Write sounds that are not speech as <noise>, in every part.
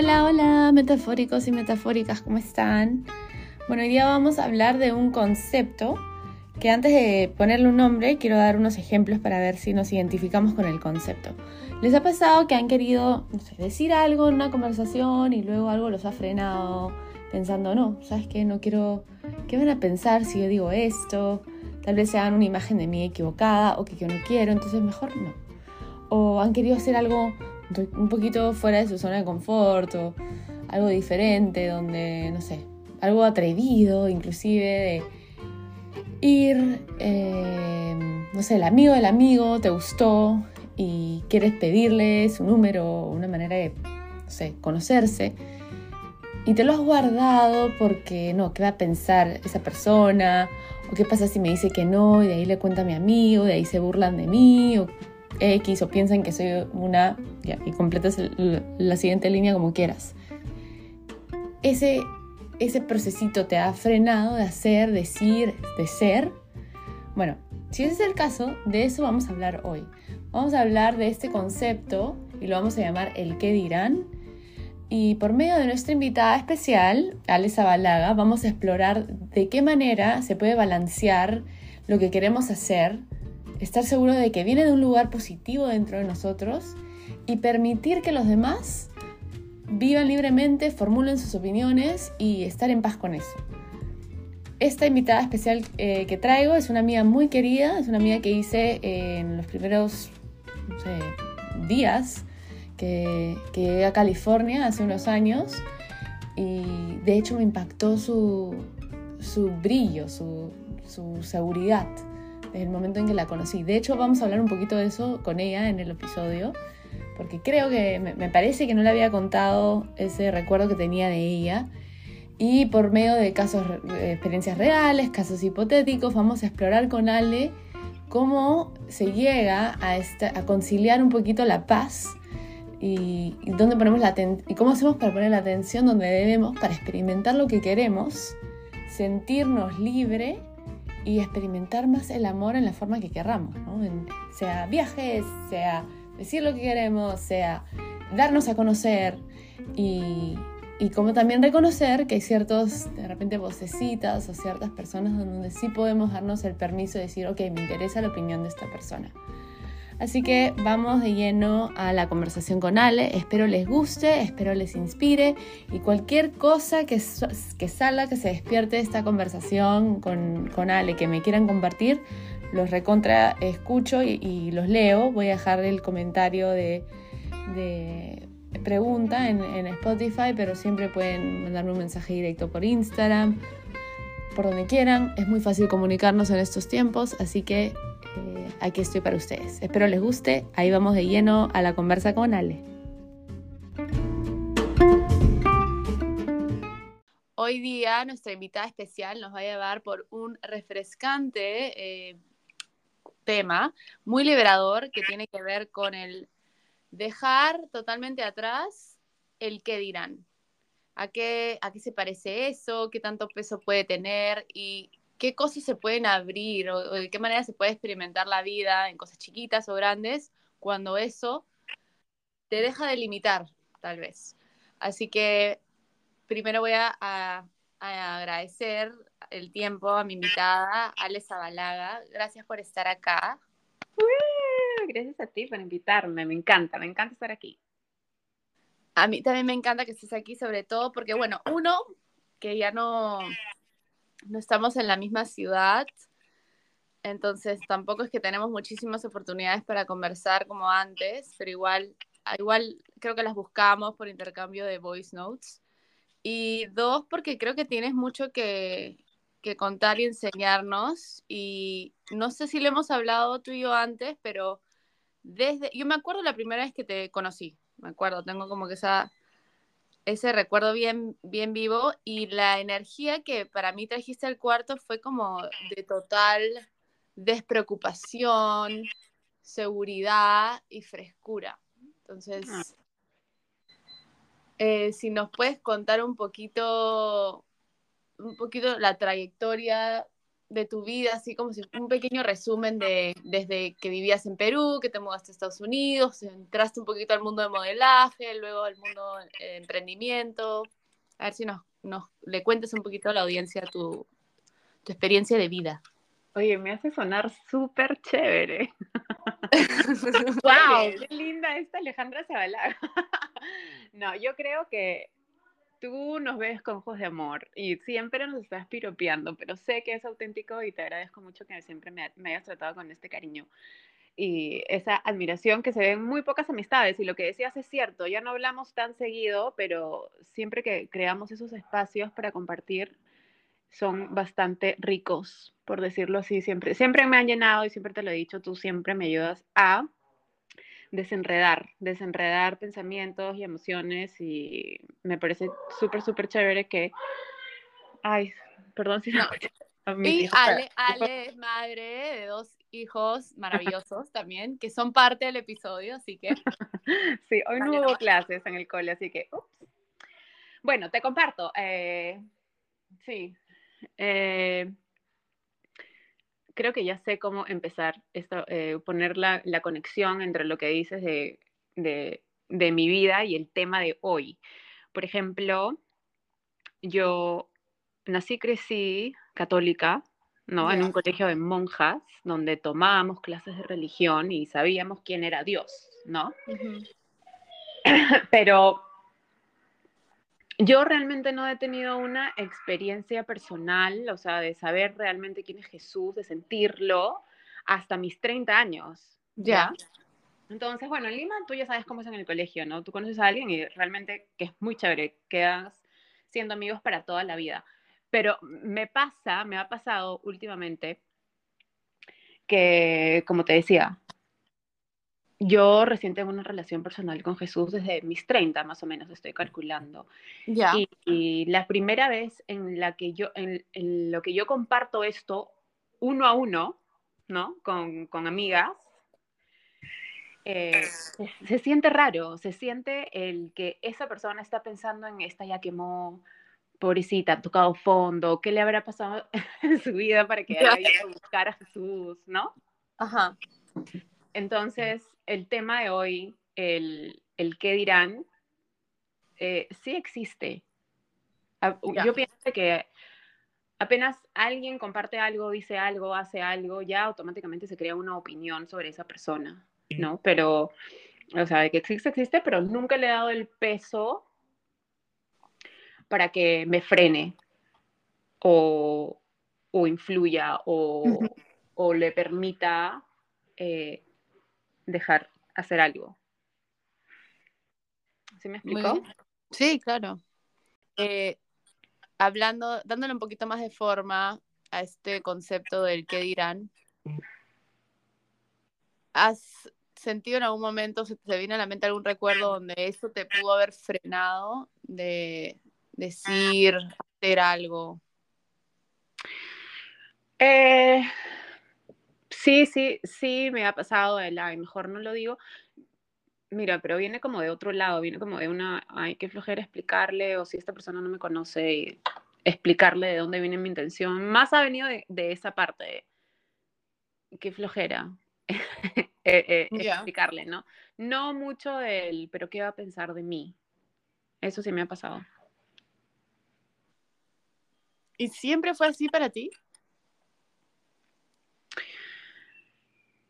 Hola, hola, metafóricos y metafóricas, ¿cómo están? Bueno, hoy día vamos a hablar de un concepto que antes de ponerle un nombre quiero dar unos ejemplos para ver si nos identificamos con el concepto. ¿Les ha pasado que han querido decir algo en una conversación y luego algo los ha frenado pensando, no, ¿sabes qué? No quiero, ¿qué van a pensar si yo digo esto? Tal vez se hagan una imagen de mí equivocada o que yo no quiero, entonces mejor no. O han querido hacer algo un poquito fuera de su zona de confort o algo diferente, donde, no sé, algo atrevido, inclusive de ir, eh, no sé, el amigo del amigo te gustó y quieres pedirle su número, una manera de, no sé, conocerse. Y te lo has guardado porque, no, ¿qué va a pensar esa persona? ¿O qué pasa si me dice que no y de ahí le cuenta a mi amigo, de ahí se burlan de mí? ¿O X o piensan que soy una, y completas la siguiente línea como quieras. Ese, ese procesito te ha frenado de hacer, decir, de ser. Bueno, si ese es el caso, de eso vamos a hablar hoy. Vamos a hablar de este concepto y lo vamos a llamar el qué dirán. Y por medio de nuestra invitada especial, Ale Balaga, vamos a explorar de qué manera se puede balancear lo que queremos hacer estar seguro de que viene de un lugar positivo dentro de nosotros y permitir que los demás vivan libremente, formulen sus opiniones y estar en paz con eso. Esta invitada especial eh, que traigo es una amiga muy querida, es una amiga que hice en los primeros días que, llegué a California hace unos años y de hecho me impactó su, brillo, su seguridad el momento en que la conocí. De hecho, vamos a hablar un poquito de eso con ella en el episodio, porque creo que me, parece que no le había contado ese recuerdo que tenía de ella. Y por medio de casos, experiencias reales, casos hipotéticos, vamos a explorar con Ale cómo se llega a, a conciliar un poquito la paz y, dónde ponemos la y cómo hacemos para poner la atención donde debemos para experimentar lo que queremos, sentirnos libre y experimentar más el amor en la forma que querramos, sea viajes, sea decir lo que queremos, sea darnos a conocer y, y como también reconocer que hay ciertos, de repente, vocecitas o ciertas personas donde sí podemos darnos el permiso de decir, ok, me interesa la opinión de esta persona. Así que vamos de lleno a la conversación con Ale. Espero les guste, espero les inspire y cualquier cosa que, salga, que se despierte esta conversación con, con Ale, que me quieran compartir, los recontra escucho y, los leo. Voy a dejar el comentario de, de pregunta en Spotify, pero siempre pueden mandarme un mensaje directo por Instagram, por donde quieran. Es muy fácil comunicarnos en estos tiempos, así que eh, aquí estoy para ustedes. Espero les guste. Ahí vamos de lleno a la conversa con Ale. Hoy día nuestra invitada especial nos va a llevar por un refrescante eh, tema, muy liberador, que tiene que ver con el dejar totalmente atrás el qué dirán. ¿A qué, ¿A qué se parece eso? ¿Qué tanto peso puede tener? Y qué cosas se pueden abrir o, de qué manera se puede experimentar la vida en cosas chiquitas o grandes cuando eso te deja de limitar, tal vez. Así que primero voy a, agradecer el tiempo a mi invitada, Ale Zabalaga. Gracias por estar acá. gracias a ti por invitarme, me encanta, me encanta estar aquí. A mí también me encanta que estés aquí, sobre todo porque, bueno, uno, que ya no, no estamos en la misma ciudad, entonces tampoco es que tenemos muchísimas oportunidades para conversar como antes, pero igual, igual creo que las buscamos por intercambio de voice notes. Y dos, porque creo que tienes mucho que, que contar y enseñarnos. Y no sé si lo hemos hablado tú y yo antes, pero desde, yo me acuerdo la primera vez que te conocí, me acuerdo, tengo como que esa ese recuerdo bien, bien vivo y la energía que para mí trajiste al cuarto fue como de total despreocupación, seguridad y frescura. Entonces, ah. eh, si nos puedes contar un poquito, un poquito la trayectoria de tu vida, así como si un pequeño resumen de desde que vivías en Perú, que te mudaste a Estados Unidos, entraste un poquito al mundo de modelaje, luego al mundo de emprendimiento. A ver si nos, nos le cuentes un poquito a la audiencia tu, tu experiencia de vida. Oye, me hace sonar súper chévere. <laughs> ¡Wow! Qué linda esta Alejandra Zabalaga. <laughs> no, yo creo que tú nos ves con ojos de amor y siempre nos estás piropeando, pero sé que es auténtico y te agradezco mucho que siempre me, hayas tratado con este cariño y esa admiración que se ve en muy pocas amistades. Y lo que decías es cierto, ya no hablamos tan seguido, pero siempre que creamos esos espacios para compartir, son bastante ricos, por decirlo así. Siempre, siempre me han llenado y siempre te lo he dicho, tú siempre me ayudas a desenredar, desenredar pensamientos y emociones y me parece súper, súper chévere que, ay, perdón si no. <laughs> Y Ale, Ale es madre de dos hijos maravillosos también, que son parte del episodio, así que... <laughs> sí, hoy no hubo clases en el cole, así que... Ups. Bueno, te comparto. Eh, sí. Eh, creo que ya sé cómo empezar esto, eh, poner la, conexión entre lo que dices de, mi vida y el tema de hoy. Por ejemplo, yo nací, crecí católica, ¿no? En un colegio de monjas, donde tomábamos clases de religión y sabíamos quién era Dios, ¿no? <laughs> Pero yo realmente no he tenido una experiencia personal, o sea, de saber realmente quién es Jesús, de sentirlo, hasta mis 30 años. Ya. Entonces, bueno, en Lima tú ya sabes cómo es en el colegio, ¿no? Tú conoces a alguien y realmente que es muy chévere, quedas siendo amigos para toda la vida. Pero me pasa, me ha pasado últimamente que, como te decía, yo recién tengo una relación personal con Jesús desde mis 30, más o menos, estoy calculando. Ya. Y, la primera vez en la que yo, en, lo que yo comparto esto uno a uno, ¿no? Con, con amigas, eh, se, siente raro, se siente el que esa persona está pensando en esta ya quemó, pobrecita, ha tocado fondo, ¿qué le habrá pasado <laughs> en su vida para que haya ido a buscar a Jesús, ¿no? Ajá. Entonces, el tema de hoy, el, el qué dirán, eh, sí existe. Yo pienso que apenas alguien comparte algo, dice algo, hace algo, ya automáticamente se crea una opinión sobre esa persona, ¿no? Pero, o sea, de que existe, existe, pero nunca le he dado el peso para que me frene o, influya o, o le permita eh, dejar hacer algo. ¿Sí me explicó? Sí, claro. Eh, hablando, dándole un poquito más de forma a este concepto del qué dirán, ¿has sentido en algún momento, se te viene a la mente algún recuerdo donde eso te pudo haber frenado de decir, hacer algo? Eh, Sí, sí, sí, me ha pasado de la, mejor no lo digo. Mira, pero viene como de otro lado, viene como de una, ay, qué flojera explicarle, o si esta persona no me conoce, y explicarle de dónde viene mi intención. Más ha venido de, esa parte, qué flojera <laughs> eh, eh, explicarle, ¿no? No mucho del, pero qué va a pensar de mí. Eso sí me ha pasado. ¿Y siempre fue así para ti?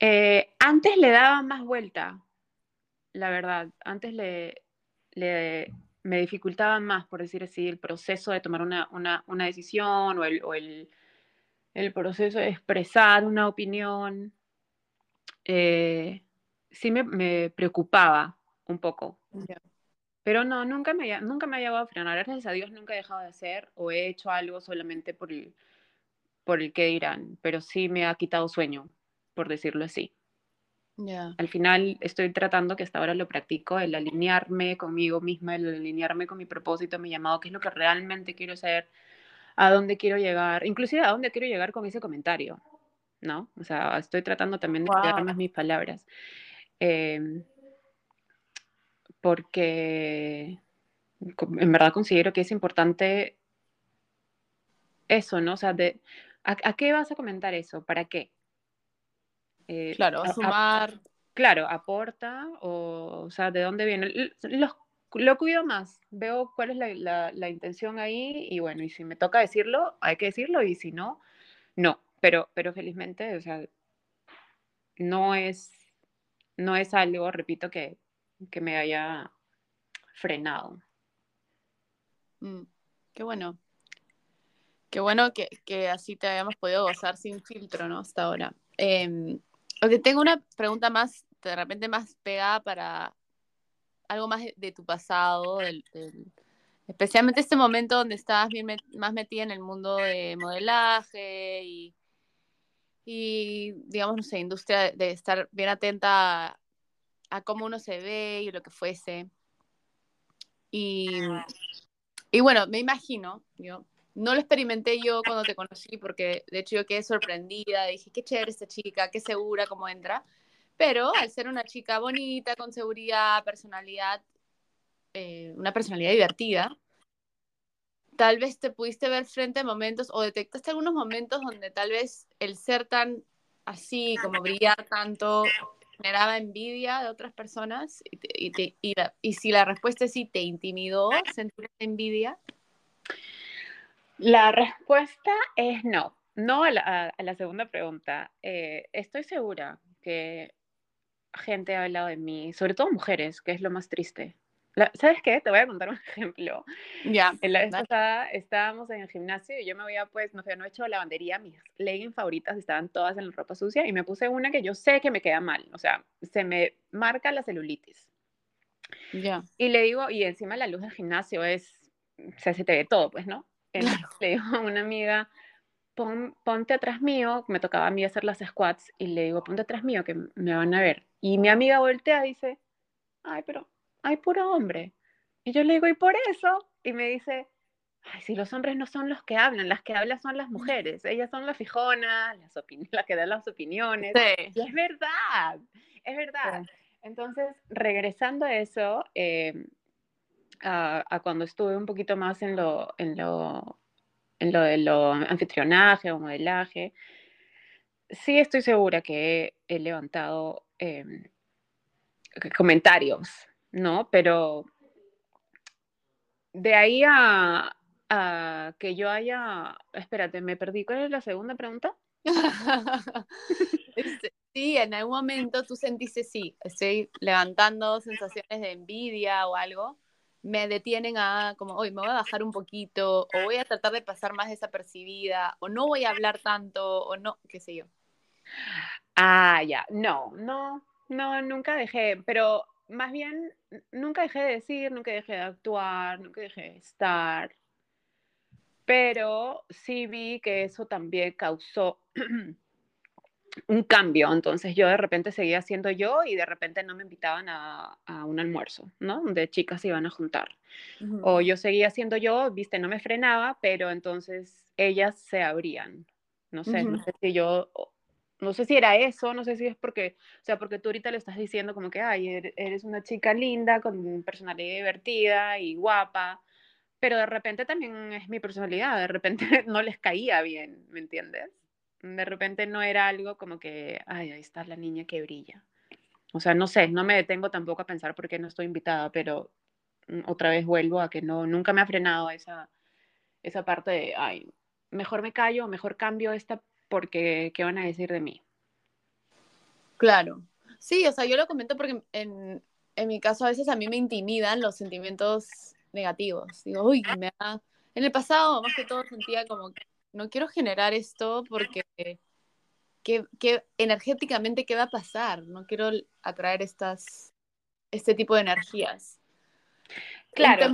Eh, antes le daba más vuelta, la verdad. Antes le, me dificultaba más, por decir así, el proceso de tomar una, decisión o, el, proceso de expresar una opinión. Eh, sí me, preocupaba un poco. Pero no, nunca me, nunca me ha llevado a frenar. Gracias a Dios nunca he dejado de hacer o he hecho algo solamente por el, por el que dirán, pero sí me ha quitado sueño por decirlo así. Al final estoy tratando, que hasta ahora lo practico, el alinearme conmigo misma, el alinearme con mi propósito, mi llamado, qué es lo que realmente quiero hacer, a dónde quiero llegar, inclusive a dónde quiero llegar con ese comentario, ¿no? O sea, estoy tratando también de cuidar más mis palabras. Em, porque en verdad considero que es importante eso, ¿no? O sea, de, ¿A, qué vas a comentar eso? ¿Para qué? Eh, claro, a, sumar. claro, aporta o, o sea, ¿de dónde viene? Los, lo cuido más, veo cuál es la, la, intención ahí y bueno, y si me toca decirlo, hay que decirlo y si no, no. Pero, pero felizmente, o sea, no es, no es algo, repito, que, que me haya frenado. Mm, qué bueno. Qué bueno que, que, así te habíamos podido gozar sin filtro, ¿no? Hasta ahora. Eh, tengo una pregunta más, de repente más pegada para algo más de, tu pasado, especialmente este momento donde estabas bien más metida en el mundo de modelaje y, digamos, no sé, industria de estar bien atenta a, a cómo uno se ve y lo que fuese. Y bueno, me imagino, yo no lo experimenté yo cuando te conocí, porque de hecho yo quedé sorprendida, dije, qué chévere esta chica, qué segura cómo entra, pero al ser una chica bonita, con seguridad, personalidad, eh, una personalidad divertida, tal vez te pudiste ver frente a momentos o detectaste algunos momentos donde tal vez el ser tan así, como brillar tanto, generaba envidia de otras personas y, si la respuesta es sí, ¿te intimidó sentir envidia? La respuesta es no. No a la, segunda pregunta. Eh, estoy segura que gente ha hablado de mí, sobre todo mujeres, que es lo más triste. ¿Sabes qué? Te voy a contar un <laughs> ejemplo. Ya. En la vez pasada estábamos en el gimnasio y yo me había, pues, no sé, no he hecho lavandería, mis leggings favoritas estaban todas en la ropa sucia y me puse una que yo sé que me queda mal, o sea, se me marca la celulitis. Ya. Y le digo, y encima la luz del gimnasio es, o sea, se te ve todo, pues, ¿no? Entonces le digo a una amiga, ponte atrás mío, me tocaba a mí hacer las squats y le digo, ponte atrás mío que me van a ver. Y mi amiga voltea y dice, ay, pero hay puro hombre. Y yo le digo, ¿y por eso? Y me dice, ay, si los hombres no son los que hablan, las que hablan son las mujeres, ellas son las fijonas, las, las que dan las opiniones. Y es verdad, es verdad. Entonces, regresando a eso, eh, a, cuando estuve un poquito más en lo, en lo, en lo de lo anfitrionaje o modelaje, sí estoy segura que he, levantado em, comentarios, ¿no? Pero de ahí a, que yo haya... Espérate, me perdí. ¿Cuál es la segunda pregunta? Este, sí, en algún momento tú sentiste, sí, estoy levantando sensaciones de envidia o algo, me detienen a como, hoy me voy a bajar un poquito, o voy a tratar de pasar más desapercibida, o no voy a hablar tanto, o no, qué sé yo. Ah, ya, no, no, no, nunca dejé, pero más bien, nunca dejé de decir, nunca dejé de actuar, nunca dejé de estar, pero sí vi que eso también causó <clears throat> un cambio. Entonces yo de repente seguía siendo yo y de repente no me invitaban a, un almuerzo, ¿no? Donde chicas se iban a juntar. O yo seguía siendo yo, viste, no me frenaba, pero entonces ellas se abrían. No sé, no sé si yo, no sé si era eso, no sé si es porque, o sea, porque tú ahorita le estás diciendo como que, ay, eres una chica linda, con personalidad divertida y guapa, pero de repente también es mi personalidad, de repente <laughs> no les caía bien, ¿me entiendes? De repente no era algo como que, ay, ahí está la niña que brilla. O sea, no sé, no me detengo tampoco a pensar por qué no estoy invitada, pero mm, otra vez vuelvo a que no, nunca me ha frenado esa, esa parte de, ay, mejor me callo, mejor cambio esta porque, ¿qué van a decir de mí? Claro. Sí, o sea, yo lo comento porque en, en mi caso a veces a mí me intimidan los sentimientos negativos. Digo, uy, me ha... En el pasado, más que todo, sentía como no quiero generar esto porque ¿qué, energéticamente qué va a pasar? No quiero atraer estas, este tipo de energías. Claro,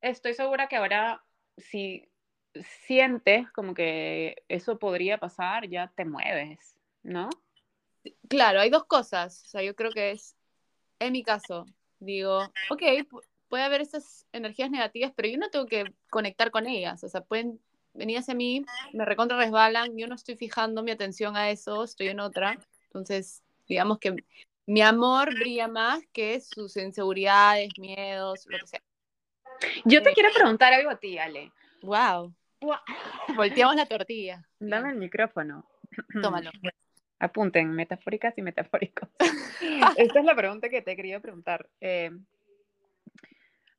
estoy segura que ahora si sientes como que eso podría pasar, ya te mueves, ¿no? Claro, hay dos cosas. O sea, yo creo que es, en mi caso, digo, ok, puede haber estas energías negativas, pero yo no tengo que conectar con ellas. O sea, pueden venía hacia mí, me recontra resbalan, yo no estoy fijando mi atención a eso, estoy en otra. Entonces, digamos que mi amor brilla más que sus inseguridades, miedos, lo que sea. Yo te eh, quiero preguntar algo a ti, Ale. Wow. Volteamos la tortilla. Dame el micrófono. Tómalo. <clears throat> Apunten, metafóricas y metafóricos. <laughs> Esta es la pregunta que te querido preguntar. Eh,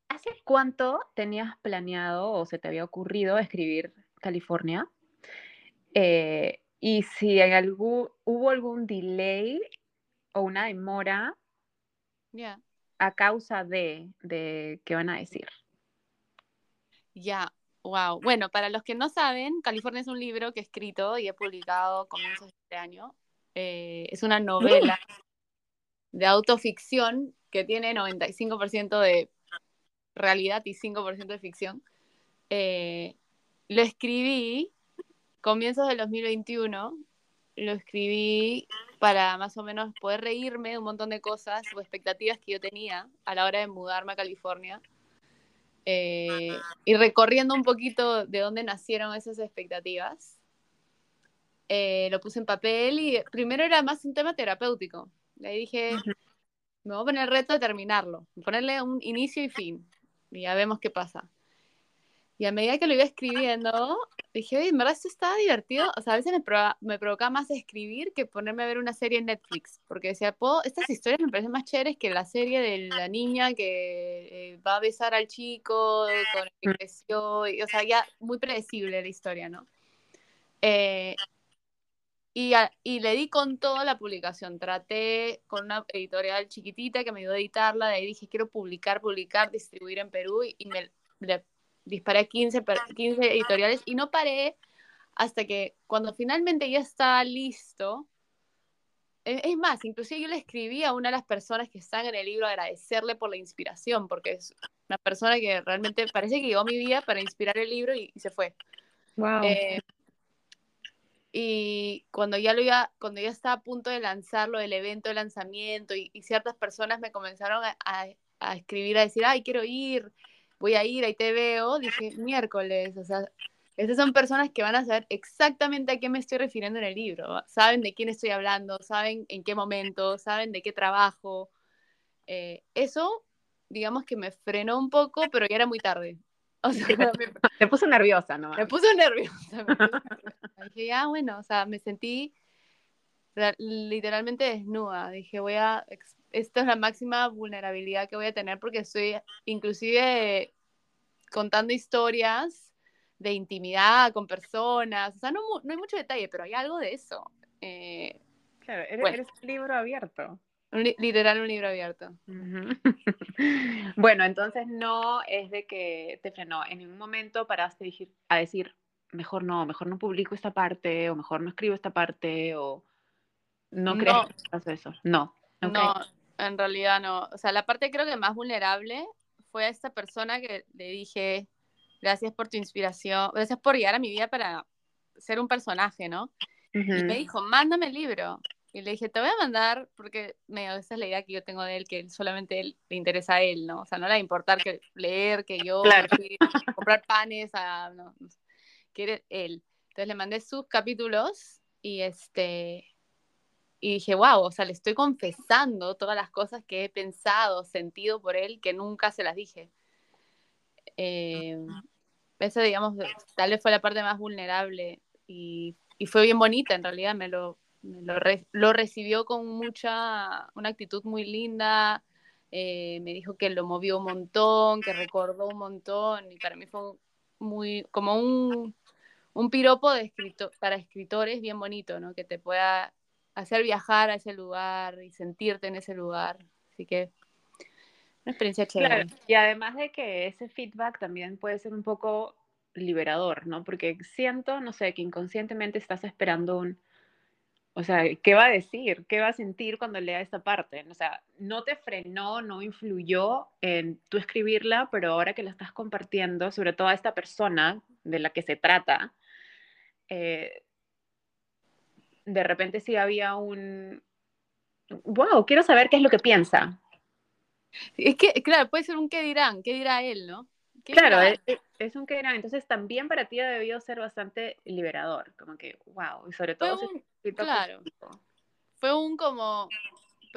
¿Hace cuánto tenías planeado o se te había ocurrido escribir California? Eh, y si hay algún, hubo algún delay o una demora a causa de, de qué van a decir. Ya, wow. Bueno, para los que no saben, California es un libro que he escrito y he publicado a comienzos de este año. Eh, es una novela de autoficción que tiene 95% de realidad y 5% de ficción. Eh, lo escribí comienzos del 2021, lo escribí para más o menos poder reírme de un montón de cosas o expectativas que yo tenía a la hora de mudarme a California. Eh, y recorriendo un poquito de dónde nacieron esas expectativas, eh, lo puse en papel y primero era más un tema terapéutico. Le dije, me voy a poner el reto de terminarlo, ponerle un inicio y fin, y ya vemos qué pasa. Y a medida que lo iba escribiendo, dije, oye, en verdad esto estaba divertido. O sea, a veces me, me provocaba más escribir que ponerme a ver una serie en Netflix. Porque decía, puedo, estas historias me parecen más chéveres que la serie de la niña que eh, va a besar al chico con el que creció. Y, o sea, ya muy predecible la historia, ¿no? Eh, y, y, le di con toda la publicación. Traté con una editorial chiquitita que me ayudó a editarla. De ahí dije, quiero publicar, publicar, distribuir en Perú. Y, me disparé 15, 15 editoriales y no paré hasta que cuando finalmente ya estaba listo, e, es más, inclusive yo le escribí a una de las personas que están en el libro agradecerle por la inspiración, porque es una persona que realmente parece que llegó a mi vida para inspirar el libro y, se fue. Wow. Eh, y cuando ya lo iba, cuando ya estaba a punto de lanzarlo, del evento de lanzamiento, y, ciertas personas me comenzaron a, a, escribir, a decir, ay, quiero ir, voy a ir, ahí te veo, dije, miércoles, o sea, esas son personas que van a saber exactamente a qué me estoy refiriendo en el libro, saben de quién estoy hablando, saben en qué momento, saben de qué trabajo. Eh, eso, digamos que me frenó un poco, pero ya era muy tarde. <laughs> O sea, me, te puso nerviosa, ¿no? Me puso nerviosa. dije, ya, bueno, o sea, me sentí literalmente desnuda. Dije, voy a esta es la máxima vulnerabilidad que voy a tener porque estoy inclusive contando historias de intimidad con personas, o sea, no, no hay mucho detalle, pero hay algo de eso. Eh, claro, eres, un libro abierto. literal un libro abierto. <laughs> bueno, entonces no es de que te frenó, en ningún momento paraste a decir, mejor no, mejor no publico esta parte, o mejor no escribo esta parte, o no crees que eso. No. No, en realidad no. O sea, la parte creo que más vulnerable fue a esta persona que le dije, gracias por tu inspiración, gracias por llegar a mi vida para ser un personaje, ¿no? Y me dijo, mándame el libro. Y le dije, te voy a mandar, porque me, esa es la idea que yo tengo de él, que solamente él, le interesa a él, ¿no? O sea, no le va a importar que leer, que yo <laughs> comprar panes, a, no, quiere él. Entonces le mandé sus capítulos y este y dije, wow, o sea, le estoy confesando todas las cosas que he pensado, sentido por él, que nunca se las dije. Eh, esa, digamos, tal vez fue la parte más vulnerable y, fue bien bonita, en realidad, me lo, lo, recibió con mucha, una actitud muy linda, eh, me dijo que lo movió un montón, que recordó un montón y para mí fue muy, como un, un piropo de escrito, para escritores bien bonito, ¿no? Que te pueda hacer viajar a ese lugar y sentirte en ese lugar. Así que una experiencia chévere. Y además de que ese feedback también puede ser un poco liberador, ¿no? Porque siento, no sé, que inconscientemente estás esperando un, o sea, ¿qué va a decir? ¿Qué va a sentir cuando lea esta parte? O sea, no te frenó, no influyó en tú escribirla, pero ahora que la estás compartiendo, sobre todo a esta persona de la que se trata, eh, de repente sí había un, wow, quiero saber qué es lo que piensa. Es que, claro, puede ser un qué dirán, qué dirá él, ¿no? Claro, es, un qué dirán. Entonces también para ti debió ser bastante liberador, como que, wow, y sobre todo... claro, fue un como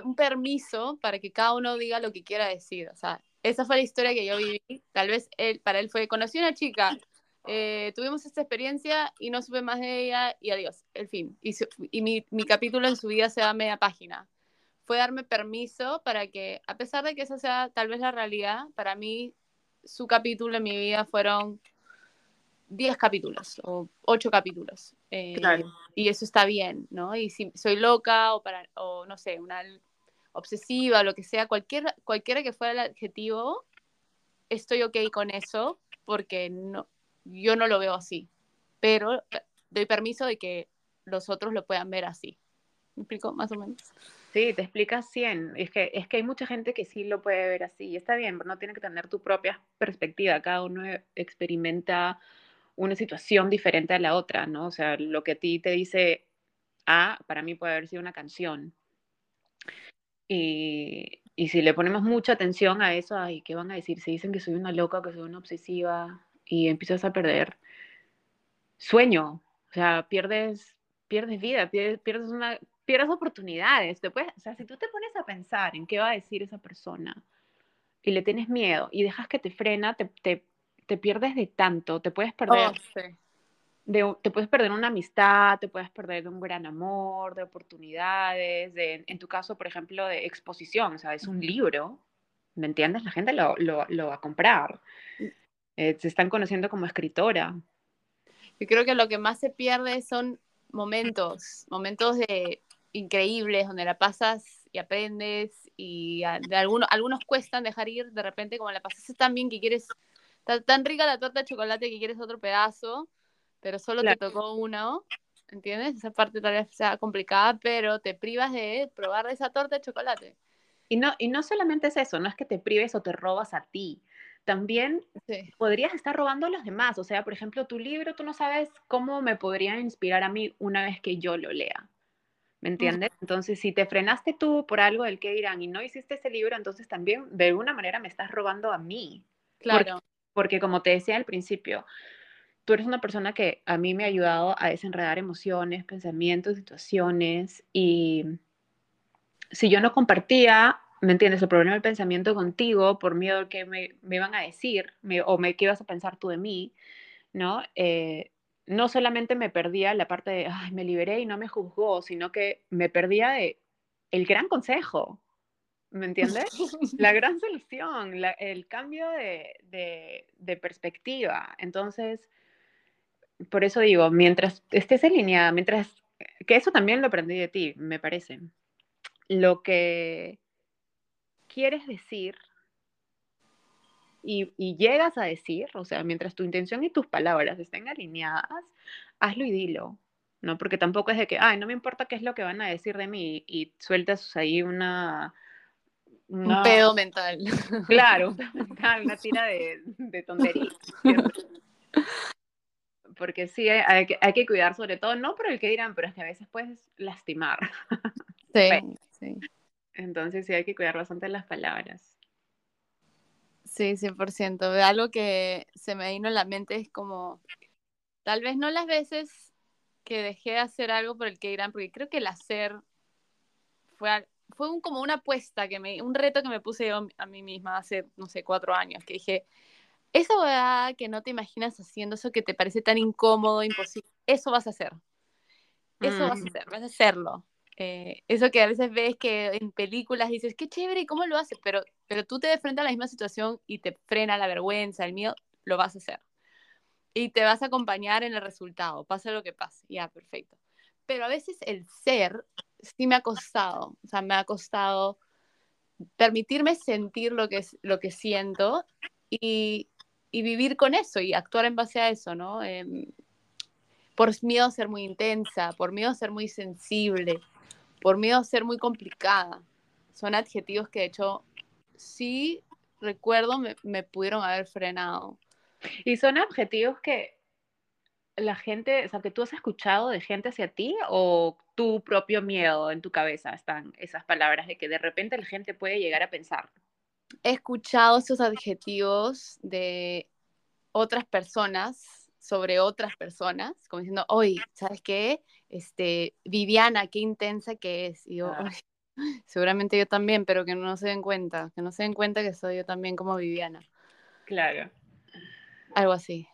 un permiso para que cada uno diga lo que quiera decir, o sea, esa fue la historia que yo viví. Tal vez él, para él fue, conocí a una chica, eh, tuvimos esta experiencia y no supe más de ella y adiós, el fin. Y, y mi, mi, capítulo en su vida se da media página. Fue darme permiso para que, a pesar de que esa sea tal vez la realidad, para mí su capítulo en mi vida fueron 10 capítulos o 8 capítulos. Eh, claro. Y eso está bien, ¿no? Y si soy loca o, para, o no sé, una obsesiva, lo que sea, cualquier, cualquiera que fuera el adjetivo, estoy ok con eso porque no, yo no lo veo así. Pero doy permiso de que los otros lo puedan ver así. ¿Me explico más o menos? Sí, te explicas 100. Es que, es que hay mucha gente que sí lo puede ver así. Y está bien, no tiene que tener tu propia perspectiva. Cada uno experimenta una situación diferente a la otra, ¿no? O sea, lo que a ti te dice A, para mí puede haber sido una canción. Y, y si le ponemos mucha atención a eso, ay, ¿qué van a decir? Si dicen que soy una loca, que soy una obsesiva, y empiezas a perder sueño, o sea, pierdes, pierdes vida, pierdes, una, pierdes oportunidades. Te puedes, o sea, si tú te pones a pensar en qué va a decir esa persona y le tienes miedo y dejas que te frena, te, te, te pierdes de tanto, te puedes perder. Oh, de, te puedes perder una amistad, te puedes perder un gran amor, de oportunidades, de, en tu caso, por ejemplo, de exposición, o sea, es un libro, ¿me entiendes? La gente lo, lo, lo va a comprar. Eh, se están conociendo como escritora. Yo creo que lo que más se pierde son momentos, momentos de increíbles donde la pasas y aprendes y de algunos, algunos cuestan dejar ir de repente como la pasas tan bien que quieres, está tan rica la torta de chocolate que quieres otro pedazo, pero solo te tocó uno, ¿entiendes? Esa parte tal vez sea complicada, pero te privas de probar esa torta de chocolate. Y no, y no solamente es eso, no es que te prives o te robas a ti, también podrías estar robando a los demás. O sea, por ejemplo, tu libro, tú no sabes cómo me podría inspirar a mí una vez que yo lo lea. ¿Me entiendes? Entonces, si te frenaste tú por algo del que dirán y no hiciste ese libro, entonces también de alguna manera me estás robando a mí. Claro. Porque, como te decía al principio, tú eres una persona que a mí me ha ayudado a desenredar emociones, pensamientos, situaciones y si yo no compartía ¿me entiendes? El problema del pensamiento contigo por miedo a que me, me iban a decir o me, qué ibas a pensar tú de mí, ¿no? Eh, no solamente me perdía la parte de, ay, me liberé y no me juzgó, sino que me perdía de el gran consejo, ¿me entiendes? <laughs> la gran solución, el cambio de, de, de, perspectiva. Entonces, por eso digo, mientras estés alineada, mientras, que eso también lo aprendí de ti, me parece. Lo que quieres decir y, llegas a decir, o sea, mientras tu intención y tus palabras estén alineadas, hazlo y dilo, ¿no? Porque tampoco es de que, ay, no me importa qué es lo que van a decir de mí y sueltas ahí una... un pedo mental. <laughs> Claro, una tira de, de tontería. Porque sí, hay, hay, que cuidar sobre todo, no por el que dirán, pero es que a veces puedes lastimar. Sí, <laughs> sí. Entonces sí hay que cuidar bastante las palabras. Sí, 100%. Algo que se me vino en la mente es como, tal vez no las veces que dejé de hacer algo por el que irán, porque creo que el hacer fue, fue un, como una apuesta, que me, un reto que me puse yo a mí misma hace, no sé, cuatro años, que dije, esa que no te imaginas haciendo, eso que te parece tan incómodo, imposible, eso vas a hacer. Eso vas a mm. hacer, vas a hacerlo. Eh, eso que a veces ves que en películas dices, qué chévere, ¿cómo lo haces? Pero, pero tú te de frente a la misma situación y te frena la vergüenza, el miedo, lo vas a hacer. Y te vas a acompañar en el resultado, pase lo que pase, ya, perfecto. Pero a veces el ser sí me ha costado, o sea, me ha costado permitirme sentir lo que, lo que siento y, y vivir con eso y actuar en base a eso, ¿no? Em, por miedo a ser muy intensa, por miedo a ser muy sensible, por miedo a ser muy complicada. Son adjetivos que de hecho sí recuerdo me, pudieron haber frenado. Y son adjetivos que la gente, o sea, que tú has escuchado de gente hacia ti o tu propio miedo en tu cabeza están esas palabras de que de repente la gente puede llegar a pensar. He escuchado esos adjetivos de otras personas sobre otras personas, como diciendo, oye, ¿sabes qué? Este, Viviana, qué intensa que es. Y yo, <laughs> seguramente yo también, pero que no se den cuenta, que no se den cuenta que soy yo también como Viviana. Claro. Algo así.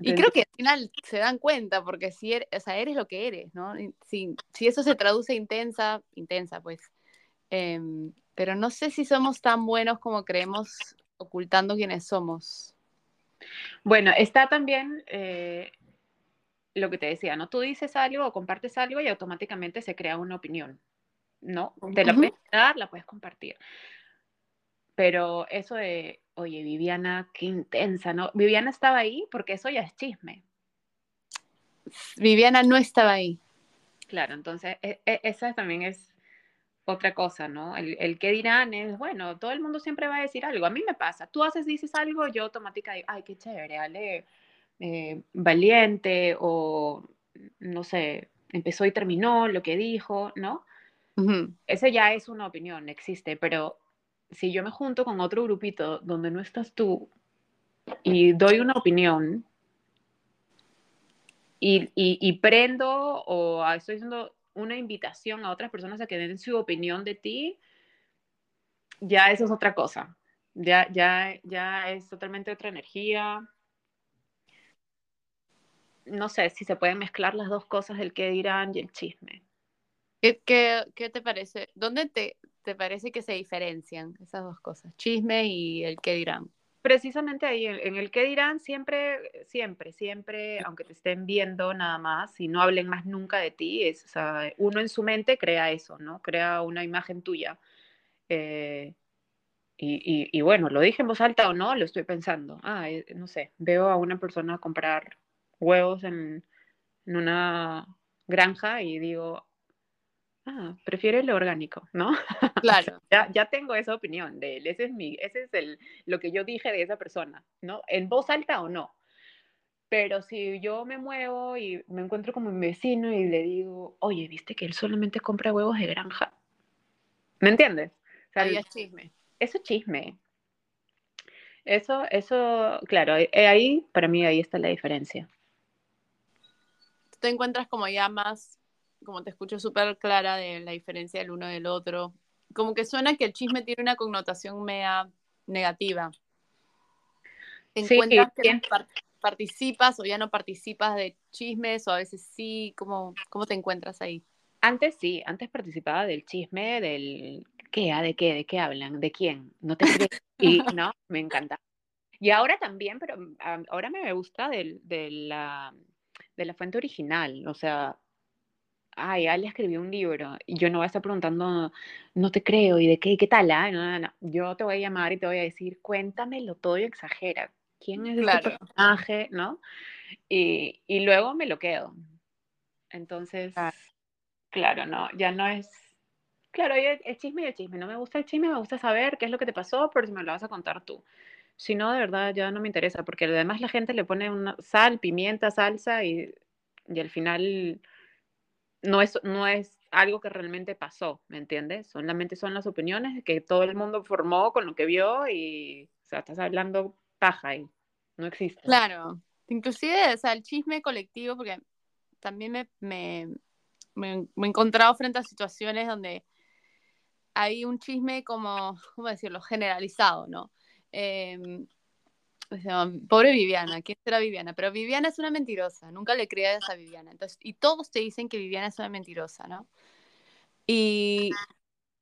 Y creo que al final se dan cuenta, porque si eres, o sea, eres lo que eres, ¿no? Si, si eso se traduce intensa, intensa, pues. Em, pero no sé si somos tan buenos como creemos ocultando quiénes somos. Bueno, está también eh, lo que te decía, ¿no? Tú dices algo o compartes algo y automáticamente se crea una opinión, ¿no? Te la puedes dar, la puedes compartir. Pero eso de, oye, Viviana, qué intensa, ¿no? Viviana estaba ahí porque eso ya es chisme. Viviana no estaba ahí. Claro, entonces e, e, esa también es otra cosa, ¿no? El, el que dirán es, bueno, todo el mundo siempre va a decir algo. A mí me pasa, tú haces, dices algo, yo automáticamente digo, ay, qué chévere, Ale, eh, valiente, o no sé, empezó y terminó lo que dijo, ¿no? Ese ya es una opinión, existe, pero si yo me junto con otro grupito donde no estás tú y doy una opinión y, y, y prendo o estoy haciendo una invitación a otras personas a que den su opinión de ti, ya eso es otra cosa. Ya, ya, ya es totalmente otra energía. No sé si se pueden mezclar las dos cosas, el que dirán y el chisme. ¿Qué, qué, qué te parece? ¿Dónde te, te parece que se diferencian esas dos cosas? Chisme y el que dirán precisamente ahí, en, el que dirán, siempre, siempre, siempre, aunque te estén viendo nada más y no hablen más nunca de ti, es, o sea, uno en su mente crea eso, ¿no? Crea una imagen tuya. Eh, y, y, bueno, lo dije en voz alta o no, lo estoy pensando. Ah, eh, no sé, veo a una persona comprar huevos en, en una granja y digo, ah, prefiere lo orgánico, ¿no? <laughs> Claro. ya, ya, tengo esa opinión de él, ese es, mi, ese es el, lo que yo dije de esa persona, ¿no? En voz alta o no. Pero si yo me muevo y me encuentro con mi vecino y le digo, oye, ¿viste que él solamente compra huevos de granja? ¿Me entiendes? O ahí es chisme. Eso es chisme. Eso, eso, claro, ahí, para mí, ahí está la diferencia. Tú te encuentras como ya más como te escucho súper clara de la diferencia del uno del otro. Como que suena que el chisme tiene una connotación media negativa. ¿Te encuentras que participas o ya no participas de chismes o a veces sí? ¿Cómo, cómo te encuentras ahí? Antes sí, antes participaba del chisme, del qué, ah, de qué, de qué hablan, de quién, no te crees. Y <laughs> no, me encanta. Y ahora también, pero ahora me gusta de, la, de la fuente original, o sea, ay, Ale escribió un libro y yo no voy a estar preguntando, no te creo, ¿y de qué? ¿Qué tal? Ah? No, no, no. Yo te voy a llamar y te voy a decir, cuéntamelo todo y exagera. ¿Quién es ese personaje? ¿No? Y, y, luego me lo quedo. Entonces, claro. no, ya no es... Claro, el chisme y el chisme. No me gusta el chisme, me gusta saber qué es lo que te pasó, pero si me lo vas a contar tú. Si no, de verdad ya no me interesa, porque además la gente le pone una sal, pimienta, salsa y, y al final no es, no es algo que realmente pasó, ¿me entiendes? Solamente son las opiniones que todo el mundo formó con lo que vio y, o sea, estás hablando paja y no existe. Claro, inclusive, o sea, el chisme colectivo, porque también me, me, me, he encontrado frente a situaciones donde hay un chisme como, ¿cómo decirlo?, generalizado, ¿no? Eh, pobre Viviana, ¿quién será Viviana? Pero Viviana es una mentirosa, nunca le creas a Viviana. Entonces, y todos te dicen que Viviana es una mentirosa, ¿no? Y,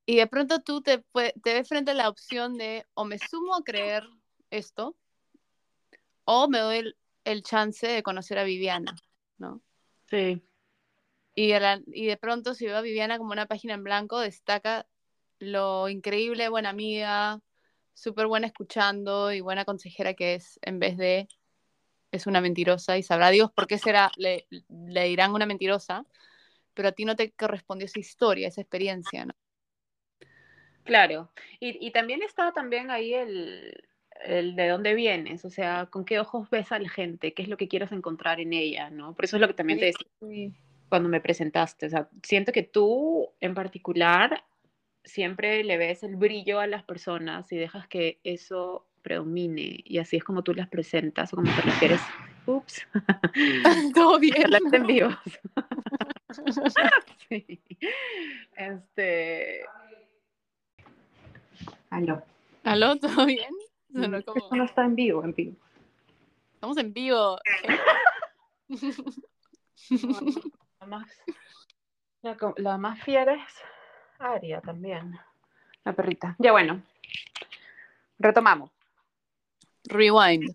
y de pronto tú te, te ves frente a la opción de o me sumo a creer esto o me doy el, chance de conocer a Viviana, ¿no? Sí. Y de, y de pronto si veo a Viviana como una página en blanco, destaca lo increíble, buena amiga, súper buena escuchando y buena consejera que es, en vez de es una mentirosa y sabrá Dios por qué será, le, le dirán una mentirosa, pero a ti no te correspondió esa historia, esa experiencia, ¿no? Claro, y, y también está también ahí el, el, de dónde vienes, o sea, con qué ojos ves a la gente, qué es lo que quieres encontrar en ella, ¿no? Por eso es lo que también te decía cuando me presentaste, o sea, siento que tú en particular siempre le ves el brillo a las personas y dejas que eso predomine y así es como tú las presentas o como te refieres. <laughs> Ups. <laughs> Todo bien. Las en <laughs> vivo. sí. Este. Aló. ¿Aló? ¿Todo bien? Solo como... No está en vivo, en vivo. Estamos en vivo. la, más, la, más fiera es Aria también. La perrita. Ya bueno. Retomamos. Rewind.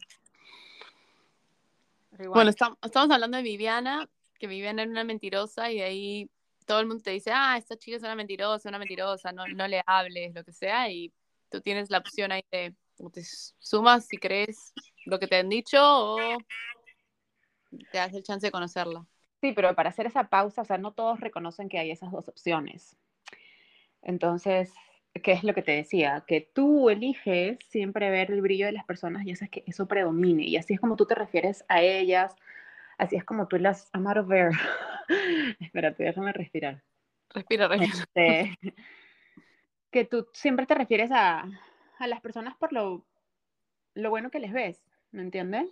Bueno, estamos, hablando de Viviana, que Viviana era una mentirosa y de ahí todo el mundo te dice, ah, esta chica es una mentirosa, una mentirosa, no, no le hables, lo que sea, y tú tienes la opción ahí de te sumas si crees lo que te han dicho o te das el chance de conocerla. Sí, pero para hacer esa pausa, o sea, no todos reconocen que hay esas dos opciones. Entonces, ¿qué es lo que te decía? Que tú eliges siempre ver el brillo de las personas y haces que eso predomine. Y así es como tú te refieres a ellas, así es como tú las out of air. Espérate, déjame respirar. Respira, respira. Este, que tú siempre te refieres a, a las personas por lo, lo bueno que les ves, ¿me entiendes?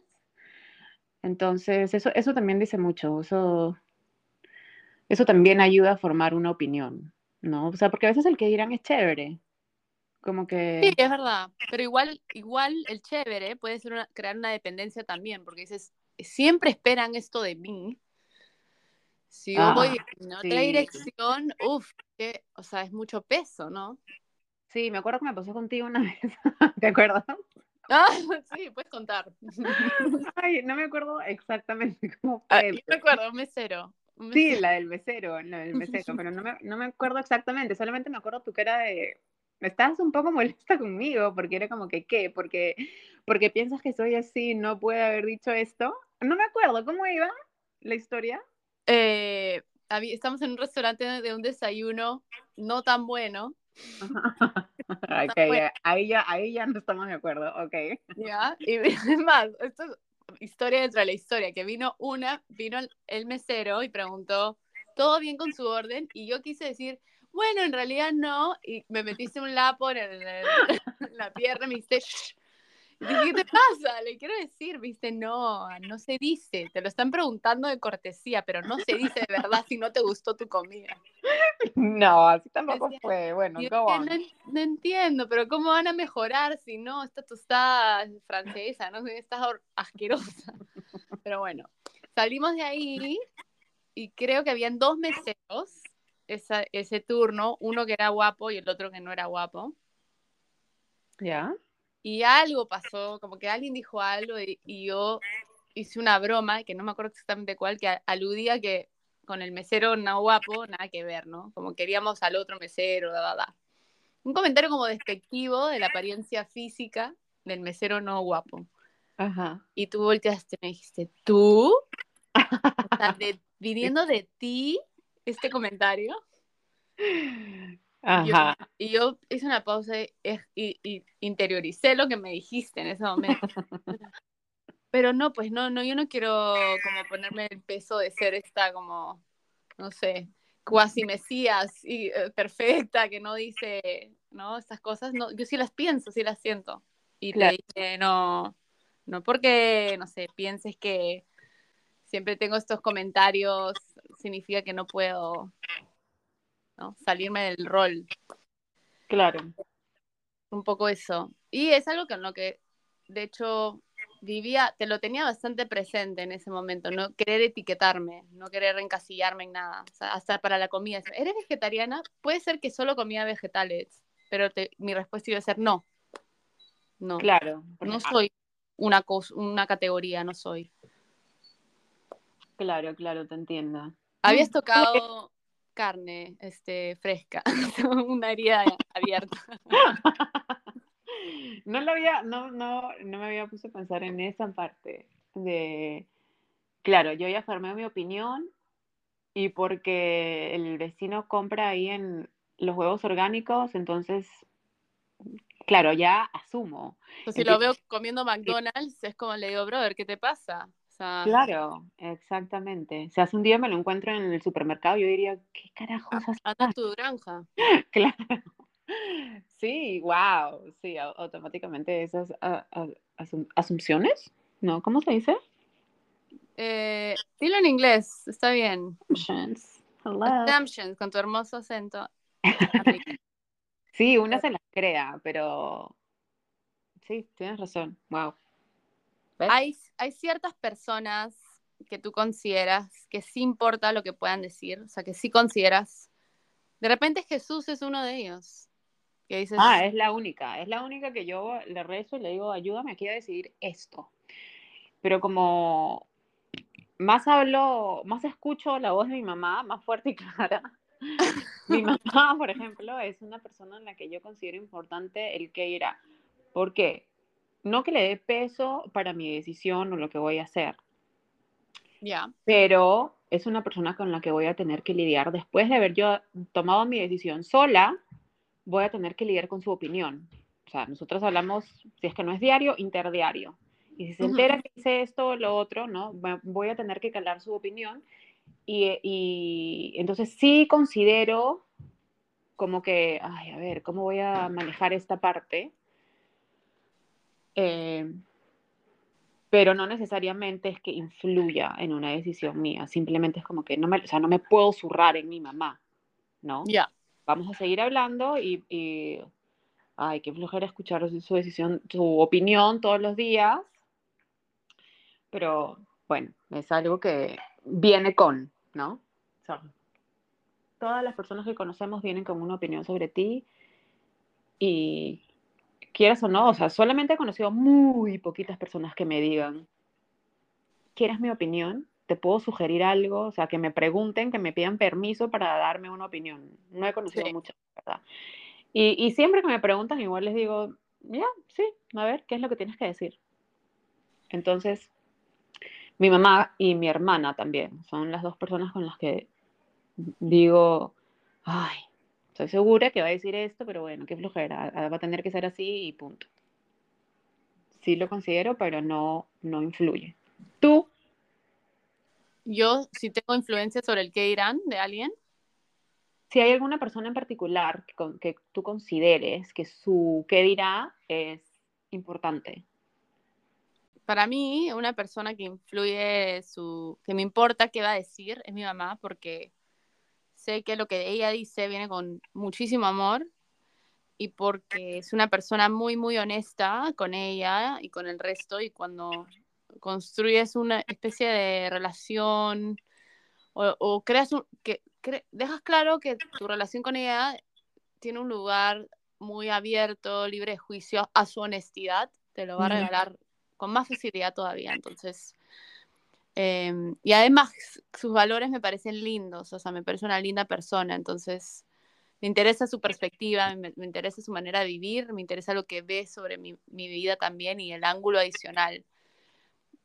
Entonces, eso, eso también dice mucho, eso, eso también ayuda a formar una opinión, ¿no? O sea, porque a veces el que dirán es chévere, como que... Sí, es verdad, pero igual, igual el chévere puede ser crear una dependencia también, porque dices, siempre esperan esto de mí. Si yo voy ah, en otra dirección, uff, o sea, es mucho peso, ¿no? Sí, me acuerdo que me pasó contigo una <laughs> vez. ¿Te acuerdas? Ah, <laughs> sí, puedes contar. <laughs> Ay, no me acuerdo exactamente cómo ah, fue. yo me acuerdo, un mesero. Sí, la del mesero, la del mesero, pero no me, no me acuerdo exactamente, solamente me acuerdo tu cara de... Estabas un poco molesta conmigo porque era como que, ¿qué? Porque, porque piensas que soy así, no puede haber dicho esto. No me acuerdo, ¿cómo iba la historia? Eh, estamos en un restaurante de un desayuno no tan bueno <laughs> ahí, ya, ahí ya no estamos de acuerdo, ok. Ya, y <laughs> es más, esto es historia dentro de la historia, que vino una, vino el, mesero y preguntó, ¿todo bien con su orden? Y yo quise decir, bueno, en realidad no, y me metiste un lapo en, <laughs> la pierna me dijiste, ¿qué te pasa? Le quiero decir, viste, no, no se dice, te lo están preguntando de cortesía, pero no se dice de verdad si no te gustó tu comida. No, así tampoco fue, bueno, no, no, entiendo, pero ¿cómo van a mejorar si no, esta tostada francesa, no estás asquerosa? Pero bueno, salimos de ahí y creo que habían dos meseros esa, ese turno, uno que era guapo y el otro que no era guapo. ¿Ya? Y algo pasó, como que alguien dijo algo y, yo hice una broma, que no me acuerdo exactamente cuál, que aludía que con el mesero no guapo, nada que ver, ¿no? Como queríamos al otro mesero, da, da, da. Un comentario como despectivo de la apariencia física del mesero no guapo. Ajá. Y tú volteaste y me dijiste, ¿tú? viniendo de ti este comentario. <laughs> Ajá. y yo hice una pausa y, interioricé lo que me dijiste en ese momento. Pero no, pues no, no, yo no quiero como ponerme el peso de ser esta como, no sé, cuasi mesías y eh, perfecta que no dice, ¿no? Estas cosas, no, yo sí las pienso, sí las siento. Y te dije, no, no porque, no sé, pienses que siempre tengo estos comentarios, significa que no puedo Salirme del rol. Claro. Un poco eso. Y es algo con lo que, de hecho, vivía, te lo tenía bastante presente en ese momento, no querer etiquetarme, no querer encasillarme en nada, hasta para la comida. ¿Eres vegetariana? Puede ser que solo comía vegetales, pero mi respuesta iba a ser no. No. Claro. No soy una, cosa, una categoría, no soy. Claro, claro, te entiendo. Habías tocado carne este, fresca, <laughs> una herida abierta. <laughs> No lo había, no, no, no me había puesto a pensar en esa parte de, claro, yo ya formé mi opinión y porque el vecino compra ahí en los huevos orgánicos, entonces, claro, ya asumo. Si lo veo comiendo McDonald's, es como le digo, brother, ¿qué te pasa? Claro, exactamente. Sea, hace un día me lo encuentro en el supermercado, yo diría, ¿qué carajos haces? Anda tu granja. <laughs> claro. Sí, wow, sí, automáticamente esas asunciones, ¿no? ¿Cómo se dice? Eh, dilo en inglés, está bien. Assumptions. Assumptions, con tu hermoso acento. <laughs> sí, una se las crea, pero sí, tienes razón, wow. Hay, hay ciertas personas que tú consideras que sí importa lo que puedan decir, o sea, que sí consideras. De repente Jesús es uno de ellos. Que dices, ah, es la única, es la única que yo le rezo y le digo, ayúdame aquí a decidir esto. Pero como más hablo, más escucho la voz de mi mamá, más fuerte y <laughs> clara. mi mamá, por ejemplo, es una persona en la que yo considero importante el que irá. ¿Por qué? No que le dé peso para mi decisión o lo que voy a hacer. Ya. Pero es una persona con la que voy a tener que lidiar. Después de haber yo tomado mi decisión sola, voy a tener que lidiar con su opinión. O sea, nosotros hablamos, si es que no es diario, interdiario. Y si se entera que hice esto o lo otro, ¿no? Voy a tener que calar su opinión. Y, y, entonces sí considero como que, ay, a ver, ¿cómo voy a manejar esta parte? Eh, pero no necesariamente es que influya en una decisión mía, simplemente es como que no me, o sea, no me puedo zurrar en mi mamá, ¿no? Ya. Vamos a seguir hablando y, y, ay, qué flojera escuchar su decisión, su opinión todos los días, pero bueno, es algo que viene con, ¿no? todas las personas que conocemos vienen con una opinión sobre ti y quieras o no, o sea, solamente he conocido muy poquitas personas que me digan, ¿quieres mi opinión? ¿Te puedo sugerir algo? O sea, que me pregunten, que me pidan permiso para darme una opinión. No he conocido muchas, ¿verdad? Y, y, siempre que me preguntan, igual les digo, ya, sí, a ver, ¿qué es lo que tienes que decir? Entonces, mi mamá y mi hermana también son las dos personas con las que digo, ay, estoy segura que va a decir esto, pero bueno, qué flojera, va a tener que ser así y punto. Sí lo considero, pero no, no influye. ¿Tú? Yo sí tengo influencia sobre el que dirán de alguien. Si hay alguna persona en particular que, que tú consideres que su qué dirá es importante para mí, una persona que influye su, que me importa qué va a decir es mi mamá, porque sé que lo que ella dice viene con muchísimo amor y porque es una persona muy, muy honesta con ella y con el resto y cuando construyes una especie de relación o, creas un, que dejas claro que tu relación con ella tiene un lugar muy abierto, libre de juicio a su honestidad, te lo va a regalar con más facilidad todavía. Entonces, em, y además sus valores me parecen lindos, o sea, me parece una linda persona, entonces me interesa su perspectiva, me, interesa su manera de vivir, me interesa lo que ve sobre mi, vida también y el ángulo adicional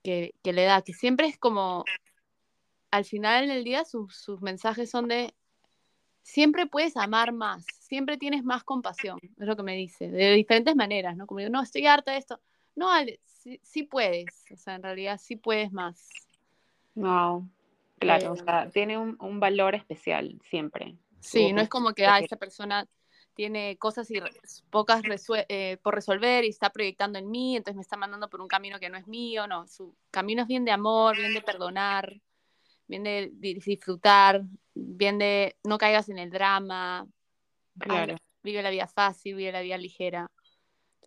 que, le da, que siempre es como, al final del día sus mensajes son de, siempre puedes amar más, siempre tienes más compasión, es lo que me dice, de diferentes maneras, ¿no? Como yo, no, estoy harta de esto. No, Ale, sí, puedes, o sea, en realidad sí puedes más. Wow, claro, o sea, tiene un, valor especial siempre. Sí, no es como que, ah, esa persona tiene cosas y pocas eh, por resolver y está proyectando en mí, entonces me está mandando por un camino que no es mío, no, su camino es bien de amor, bien de perdonar, bien de, disfrutar, bien de no caigas en el drama, claro. vive la vida fácil, vive la vida ligera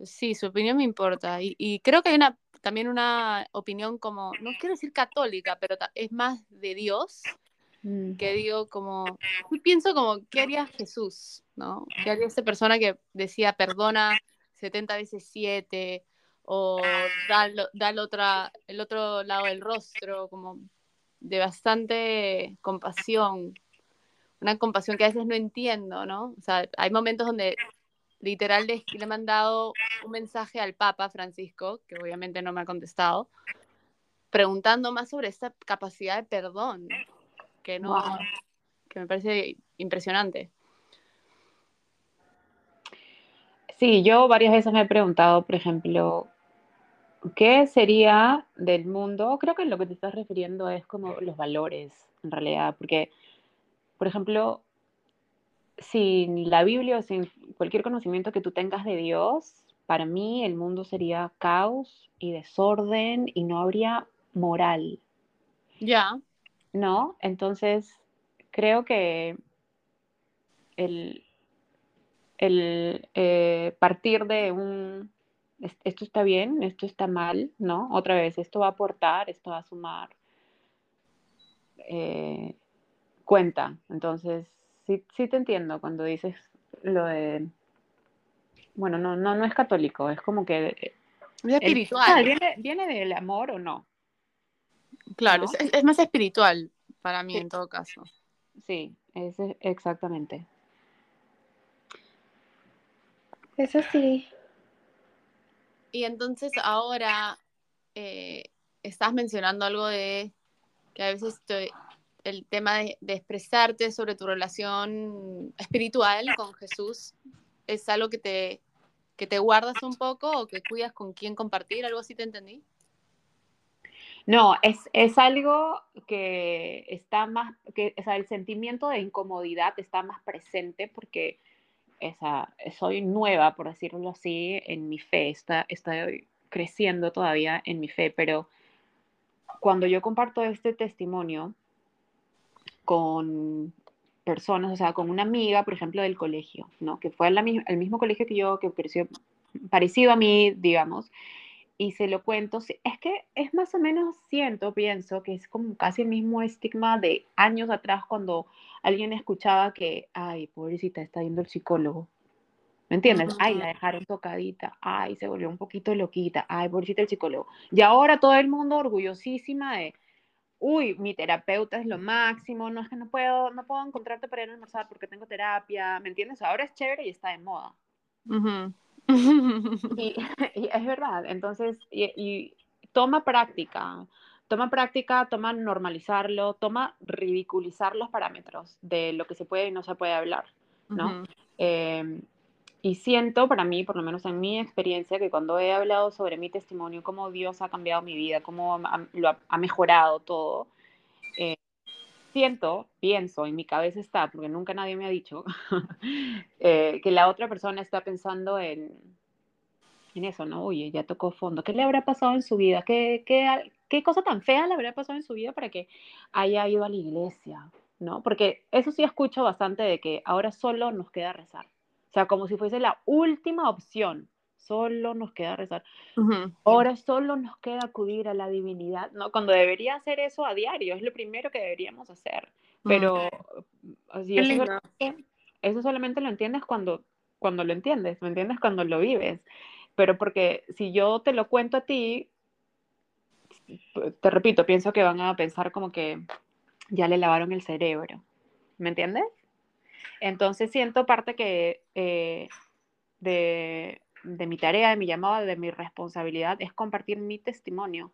sí, su opinión me importa. Y, creo que hay una, también una opinión como, no quiero decir católica, pero es más de Dios, mm. que digo como, pienso como, ¿qué haría Jesús? ¿no? ¿Qué haría esa persona que decía perdona 70 veces 7 o da, da el, otra, el otro lado del rostro, como de bastante compasión? Una compasión que a veces no entiendo, ¿no? O sea, hay momentos donde literal le, he mandado un mensaje al Papa Francisco, que obviamente no me ha contestado, preguntando más sobre esta capacidad de perdón, que no, que me parece impresionante. Sí, yo varias veces me he preguntado, por ejemplo, ¿qué sería del mundo? Creo que lo que te estás refiriendo es como los valores, en realidad, porque, por ejemplo, sin la Biblia o sin cualquier conocimiento que tú tengas de Dios, para mí el mundo sería caos y desorden y no habría moral. Ya. ¿No? Entonces, creo que el, el eh, partir de un, esto está bien, esto está mal, ¿no? Otra vez, esto va a aportar, esto va a sumar. Eh, cuenta. Entonces, sí, sí te entiendo cuando dices lo de, bueno, no, no, no es católico, es como que... Eh, es espiritual. ¿viene, ¿Viene del amor o no? Claro, es, más espiritual para mí en todo caso. Sí, es exactamente. Eso sí. Y entonces ahora eh, estás mencionando algo de que a veces el tema de, expresarte sobre tu relación espiritual con Jesús es algo que te, que te guardas un poco o que cuidas con quién compartir, algo así te entendí. No, es, algo que está más, que o sea, el sentimiento de incomodidad está más presente porque esa, soy nueva, por decirlo así, en mi fe, está, estoy creciendo todavía en mi fe, pero cuando yo comparto este testimonio con personas, o sea, con una amiga, por ejemplo, del colegio, ¿no? Que fue al mismo colegio que yo, que creció parecido a mí, digamos, y se lo cuento, es que es más o menos, siento, pienso, que es como casi el mismo estigma de años atrás cuando alguien escuchaba que, ay, pobrecita, está yendo el psicólogo. ¿Me entiendes? Ay, la dejaron tocadita, ay, se volvió un poquito loquita, ay, pobrecita el psicólogo. Y ahora todo el mundo orgullosísima de, uy, mi terapeuta es lo máximo, no es que no puedo, no puedo encontrarte para ir a almorzar porque tengo terapia, ¿me entiendes? Ahora es chévere y está de moda. <laughs> <laughs> y, es verdad, entonces, y, toma práctica, toma práctica, toma normalizarlo, toma ridiculizar los parámetros de lo que se puede y no se puede hablar, ¿no? Y siento para mí, por lo menos en mi experiencia, que cuando he hablado sobre mi testimonio, cómo Dios ha cambiado mi vida, cómo lo ha, mejorado todo, eh, siento, pienso, en mi cabeza está, porque nunca nadie me ha dicho, <laughs> eh, que la otra persona está pensando en, en eso, ¿no? Oye, ya tocó fondo. ¿Qué le habrá pasado en su vida? ¿Qué, qué, qué cosa tan fea le habrá pasado en su vida para que haya ido a la iglesia? ¿No? Porque eso sí escucho bastante de que ahora solo nos queda rezar. Sea, como si fuese la última opción. Solo nos queda rezar. Ahora solo nos queda acudir a la divinidad, ¿no? Cuando debería hacer eso a diario, es lo primero que deberíamos hacer. Pero eso, solamente lo entiendes cuando, cuando lo entiendes, ¿me entiendes? Cuando lo vives. Pero porque si yo te lo cuento a ti, te repito, pienso que van a pensar como que ya le lavaron el cerebro. ¿Me entiendes? Entonces siento parte que eh, de, mi tarea, de mi llamada, de mi responsabilidad es compartir mi testimonio,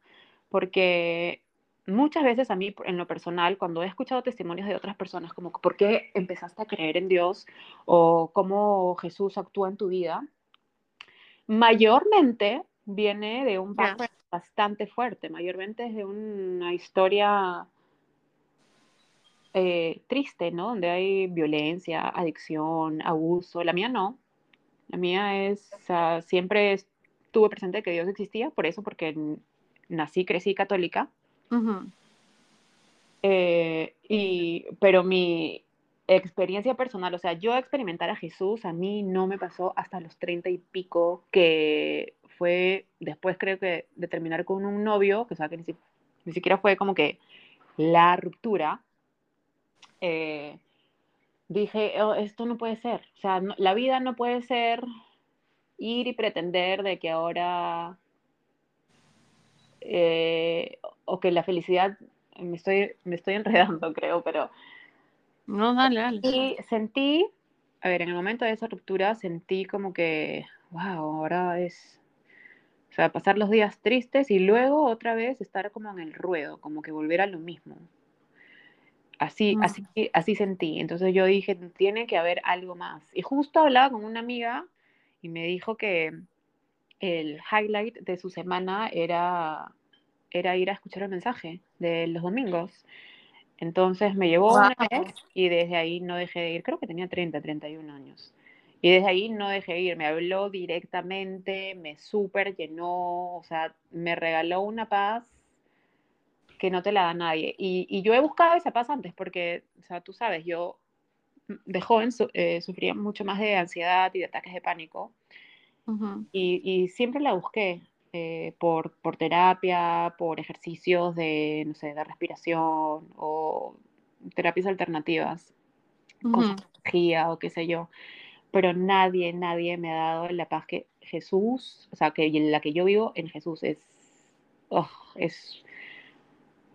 porque muchas veces a mí en lo personal, cuando he escuchado testimonios de otras personas, como por qué empezaste a creer en Dios o cómo Jesús actúa en tu vida, mayormente viene de un yeah. bastante fuerte, mayormente es de una historia eh, triste, ¿no? Donde hay violencia, adicción, abuso. La mía no. La mía es, sea, siempre estuve presente que Dios existía, por eso, porque nací, crecí católica. Eh, y, pero mi experiencia personal, o sea, yo experimentar a Jesús, a mí no me pasó hasta los treinta y pico, que fue después creo que de terminar con un novio, que o sea, que ni siquiera fue como que la ruptura, eh, dije, oh, esto no puede ser. O sea, la vida no puede ser ir y pretender de que ahora, eh, o que la felicidad, me estoy, me estoy enredando, <laughs> creo, pero... No, dale, dale. Y sentí, a ver, en el momento de esa ruptura sentí como que, wow, ahora es, o sea, pasar los días tristes y luego otra vez estar como en el ruedo, como que volver a lo mismo. Así, mm. así, así sentí. Entonces yo dije, tiene que haber algo más. Y justo hablaba con una amiga y me dijo que el highlight de su semana era, era ir a escuchar el mensaje de los domingos. Entonces me llevó una vez y desde ahí no dejé de ir. Creo que tenía 30, 31 años. Y desde ahí no dejé de ir. Me habló directamente, me súper llenó, o sea, me regaló una paz que no te la da nadie. Y, yo he buscado esa paz antes porque, o sea, tú sabes, yo de joven eh, sufría mucho más de ansiedad y de ataques de pánico. y, siempre la busqué eh, por, por, terapia, por ejercicios de, no sé, de respiración o terapias alternativas, con psicología o qué sé yo. Pero nadie, nadie me ha dado la paz que Jesús, o sea, que la que yo vivo en Jesús es, oh, es,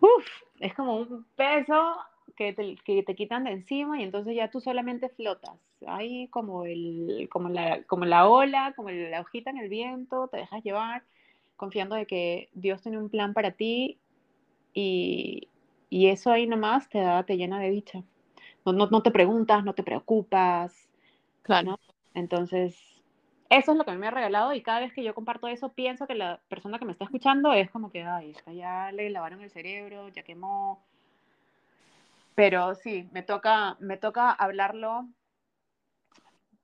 uf, es como un peso que te, que te, quitan de encima y entonces ya tú solamente flotas. Ahí como, el, como, la, como la ola, como la hojita en el viento, te dejas llevar confiando de que Dios tiene un plan para ti y, y eso ahí nomás te da, te llena de dicha. No, no, no te preguntas, no te preocupas. Claro. Entonces, eso es lo que a mí me ha regalado y cada vez que yo comparto eso, pienso que la persona que me está escuchando es como que, ay, ya le lavaron el cerebro, ya quemó, pero sí, me toca, me toca hablarlo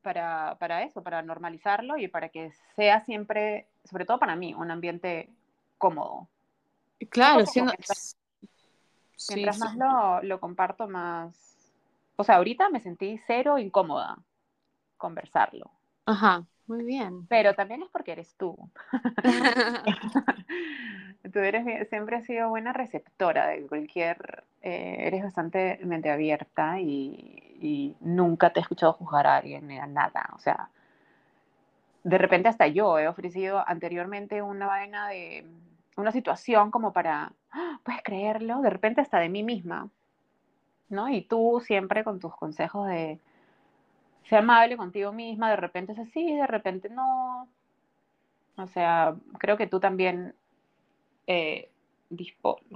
para, para eso, para normalizarlo y para que sea siempre, sobre todo para mí, un ambiente cómodo. Claro, siendo... Mientras, más Lo, lo comparto, más... O sea, ahorita me sentí cero incómoda conversarlo. Ajá, muy bien. Pero también es porque eres tú. <laughs> tú eres, siempre has sido buena receptora de cualquier, eh, eres bastante mente abierta y, nunca te he escuchado juzgar a alguien ni a nada. O sea, de repente hasta yo he ofrecido anteriormente una vaina de una situación como para, ¡Ah! puedes creerlo, de repente hasta de mí misma, ¿no? Y tú siempre con tus consejos de ser amable contigo misma, de repente es así, de repente no. O sea, creo que tú también eh,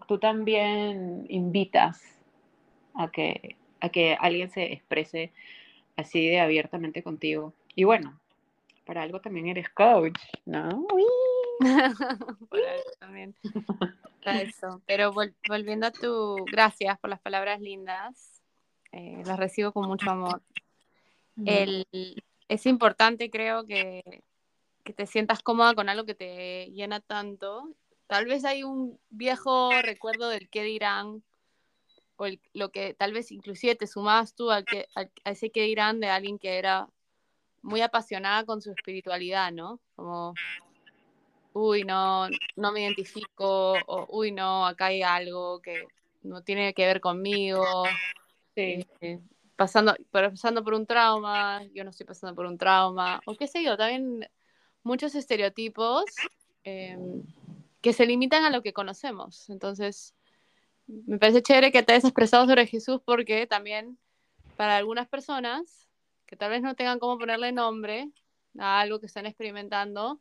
tú también invitas a que, a que alguien se exprese así de abiertamente contigo. Y bueno, para algo también eres coach, ¿no? <laughs> para eso también. eso. Pero volviendo a tu, gracias por las palabras lindas, eh, las recibo con mucho amor. El, es importante, creo, que, que te sientas cómoda con algo que te llena tanto Tal vez hay un viejo recuerdo del qué dirán, o lo que tal vez inclusive te sumabas tú al que, a ese qué dirán de alguien que era muy apasionada con su espiritualidad, ¿no? Como, uy, no, no me identifico, o uy, no, acá hay algo que no tiene que ver conmigo. Sí. Eh, pasando, pasando por un trauma, yo no estoy pasando por un trauma, o qué sé yo, también muchos estereotipos em, que se limitan a lo que conocemos. Entonces, me parece chévere que te hayas expresado sobre Jesús porque también para algunas personas que tal vez no tengan cómo ponerle nombre a algo que están experimentando,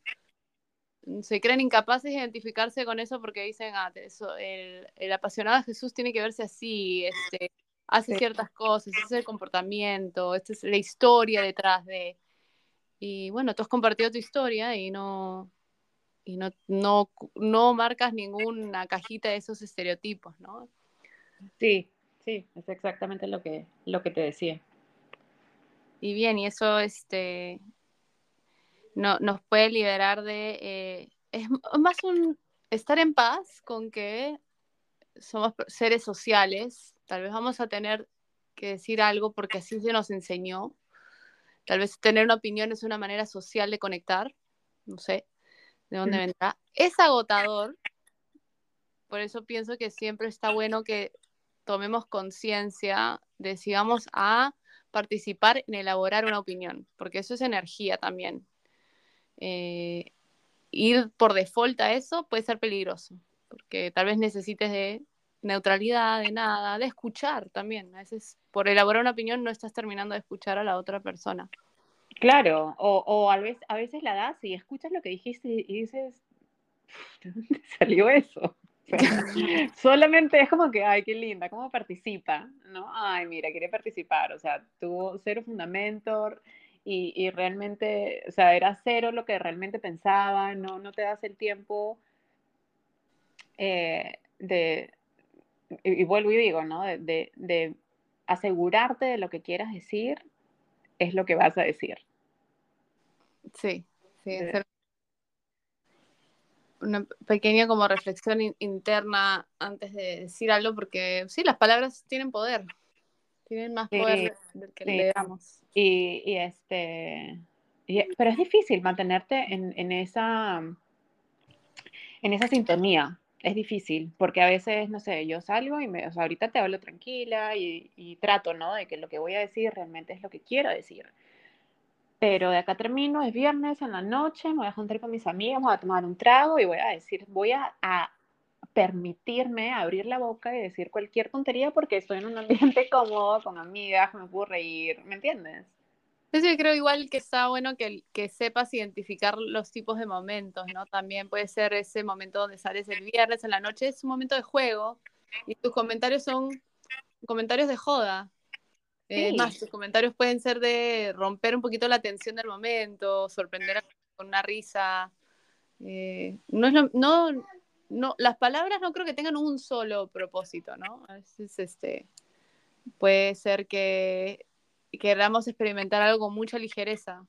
se creen incapaces de identificarse con eso porque dicen, ah, el, el, apasionado Jesús tiene que verse así, este, hace ciertas cosas, ese es el comportamiento, esta es la historia detrás de... Y bueno, tú has compartido tu historia y no, y no, no, no marcas ninguna cajita de esos estereotipos, ¿no? Sí, sí, es exactamente lo que, lo que te decía. Y bien, y eso este, no, nos puede liberar de... Eh, es más un estar en paz con que somos seres sociales, tal vez vamos a tener que decir algo porque así se nos enseñó, tal vez tener una opinión es una manera social de conectar, no sé, de dónde vendrá, es agotador. Por eso pienso que siempre está bueno que tomemos conciencia de si vamos a participar en elaborar una opinión, porque eso es energía también. Eh, ir por default a eso puede ser peligroso, porque tal vez necesites de neutralidad, de nada, de escuchar también. A veces por elaborar una opinión no estás terminando de escuchar a la otra persona. Claro, o, o a, veces, a veces la das y escuchas lo que dijiste y dices, ¿de dónde <laughs> salió eso? <laughs> solamente es como que, ay, qué linda, cómo participa, ¿no? Ay, mira, quiere participar, o sea, tuvo cero fundamento y, y realmente, o sea, era cero lo que realmente pensaba, no, no te das el tiempo eh, de, y, vuelvo y digo, ¿no? De, de, de asegurarte de lo que quieras decir es lo que vas a decir. Sí, sí, una pequeña como reflexión interna antes de decir algo, porque sí, las palabras tienen poder, tienen más poder del que le damos. Y, y, este, pero es difícil mantenerte en, en, esa, en esa sintonía. Es difícil, porque a veces, no sé, yo salgo y me, o sea, ahorita te hablo tranquila y, trato, ¿no? De que lo que voy a decir realmente es lo que quiero decir. Pero de acá termino, es viernes en la noche, me voy a juntar con mis amigos, voy a tomar un trago y voy a decir, voy a, a permitirme abrir la boca y decir cualquier tontería porque estoy en un ambiente <laughs> cómodo, con amigas, me puedo reír, ¿me entiendes? Yo creo igual que está bueno que, que sepas identificar los tipos de momentos, ¿no? También puede ser ese momento donde sales el viernes en la noche, es un momento de juego y tus comentarios son comentarios de joda. Eh, más, tus comentarios pueden ser de romper un poquito la tensión del momento, sorprender con una risa. Eh, no, es lo, no, no, las palabras no creo que tengan un solo propósito, ¿no? A veces este, puede ser que queramos experimentar algo con mucha ligereza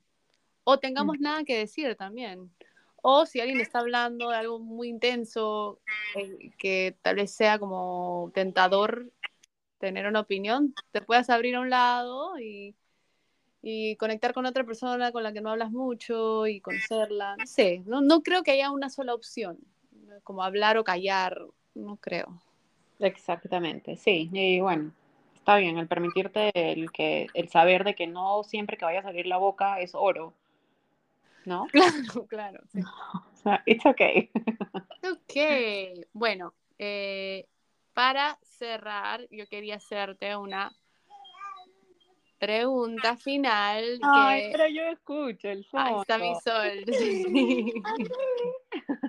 o tengamos nada que decir también. O si alguien está hablando de algo muy intenso, eh, que tal vez sea como tentador tener una opinión, te puedas abrir a un lado y, y, conectar con otra persona con la que no hablas mucho y conocerla. No sé, no, no creo que haya una sola opción como hablar o callar, no creo. Exactamente, sí, y bueno, está bien, el permitirte el que, el saber de que no siempre que vaya a salir la boca es oro, ¿no? <laughs> Claro, claro. Sí. <laughs> o sea, it's okay. <laughs> ok, bueno, eh, para cerrar, yo quería hacerte una pregunta final. Ay, pero yo escucho el fondo. Ahí está mi sol.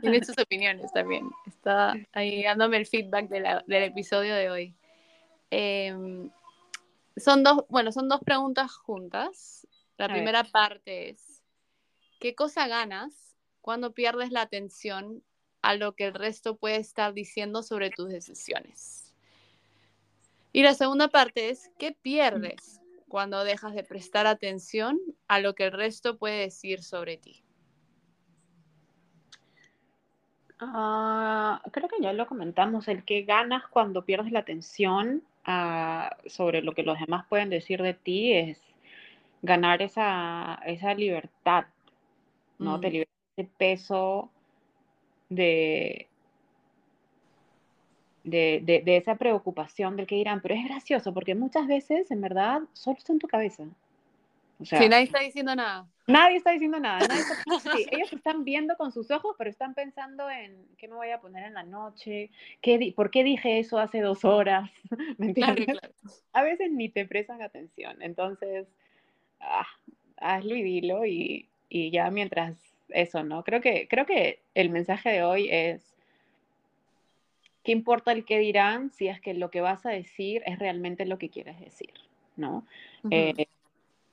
Tiene sus opiniones también. Está ahí dándome el feedback del episodio de hoy. Em, son dos, bueno, son dos preguntas juntas. La primera parte es, ¿qué cosa ganas cuando pierdes la atención a lo que el resto puede estar diciendo sobre tus decisiones? Y la segunda parte es, ¿qué pierdes cuando dejas de prestar atención a lo que el resto puede decir sobre ti? Uh, creo que ya lo comentamos, el que ganas cuando pierdes la atención sobre lo que los demás pueden decir de ti es ganar esa, esa libertad, ¿no? Mm. Te liberas ese peso de, de, de, de, esa preocupación del que dirán, pero es gracioso porque muchas veces, en verdad, solo está en tu cabeza. O sea, nadie está diciendo nada. Nadie está <laughs> diciendo nada. sí, ellos están viendo con sus ojos, pero están pensando en qué me voy a poner en la noche, qué por qué dije eso hace dos horas. <laughs> ¿Me entiendes? A veces ni te prestan atención. Entonces, ah, hazlo y dilo y, y ya mientras eso, ¿no? Creo que, creo que el mensaje de hoy es ¿qué importa el qué dirán si es que lo que vas a decir es realmente lo que quieres decir? ¿no? eh,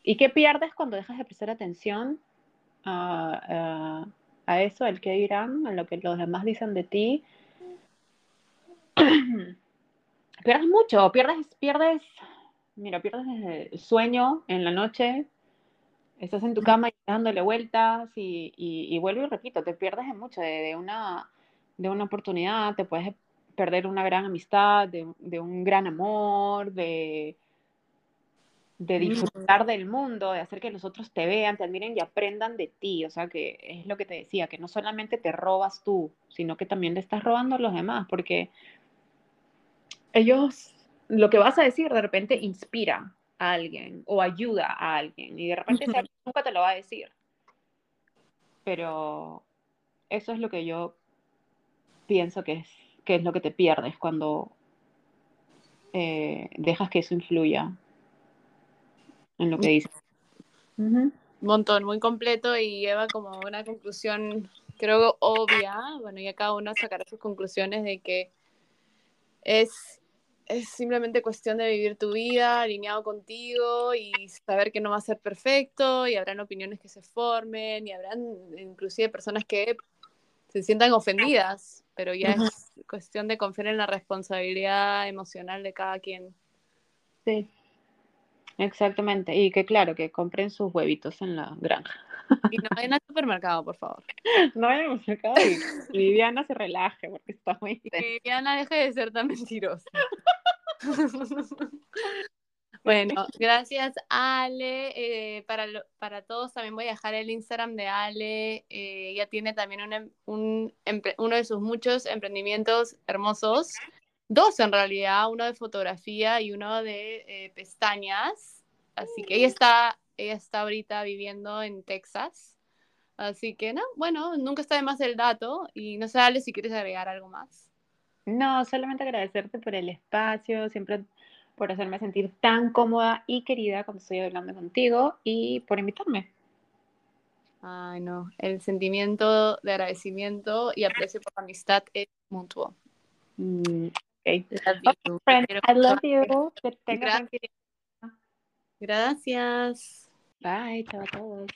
¿Y qué pierdes cuando dejas de prestar atención a, a, eso, al qué dirán, a lo que los demás dicen de ti? <clears throat> pierdes mucho, pierdes, pierdes, mira, pierdes el sueño en la noche, estás en tu cama y dándole vueltas y, y, y, vuelvo y repito, te pierdes en mucho de, de, una, de una oportunidad, te puedes perder una gran amistad, de, de un gran amor, de, de disfrutar del mundo, de hacer que los otros te vean, te admiren y aprendan de ti. O sea, que es lo que te decía, que no solamente te robas tú, sino que también le estás robando a los demás, porque ellos, lo que vas a decir de repente inspira a alguien o ayuda a alguien y de repente nunca te lo va a decir. Pero eso es lo que yo pienso que es, que es lo que te pierdes cuando eh, dejas que eso influya en lo que dice. Un montón, muy completo y lleva como una conclusión, creo, obvia. Bueno, ya cada uno sacará sus conclusiones de que es, es simplemente cuestión de vivir tu vida alineado contigo y saber que no va a ser perfecto y habrán opiniones que se formen y habrán inclusive personas que se sientan ofendidas, pero ya es cuestión de confiar en la responsabilidad emocional de cada quien. Sí. Exactamente, y que claro, que compren sus huevitos en la granja. Y no vayan al supermercado, por favor. <laughs> No vayan al supermercado y Viviana se relaje porque está muy Viviana deje de ser tan mentirosa. <laughs> Bueno, gracias Ale. Eh, para, para todos también voy a dejar el Instagram de Ale. Eh, ella tiene también un, uno de sus muchos emprendimientos hermosos. Dos en realidad, uno de fotografía y uno de eh, pestañas. Así que ella está, ella está ahorita viviendo en Texas. Así que no, bueno, nunca está de más el dato. Y no sé, Ale, si quieres agregar algo más. No, solamente agradecerte por el espacio, siempre por hacerme sentir tan cómoda y querida cuando estoy hablando contigo y por invitarme. Ay, no, el sentimiento de agradecimiento y aprecio por la amistad es mutuo. Mm, okay. Love friend, I love you. Gracias. Gracias. Bye, chao a todos.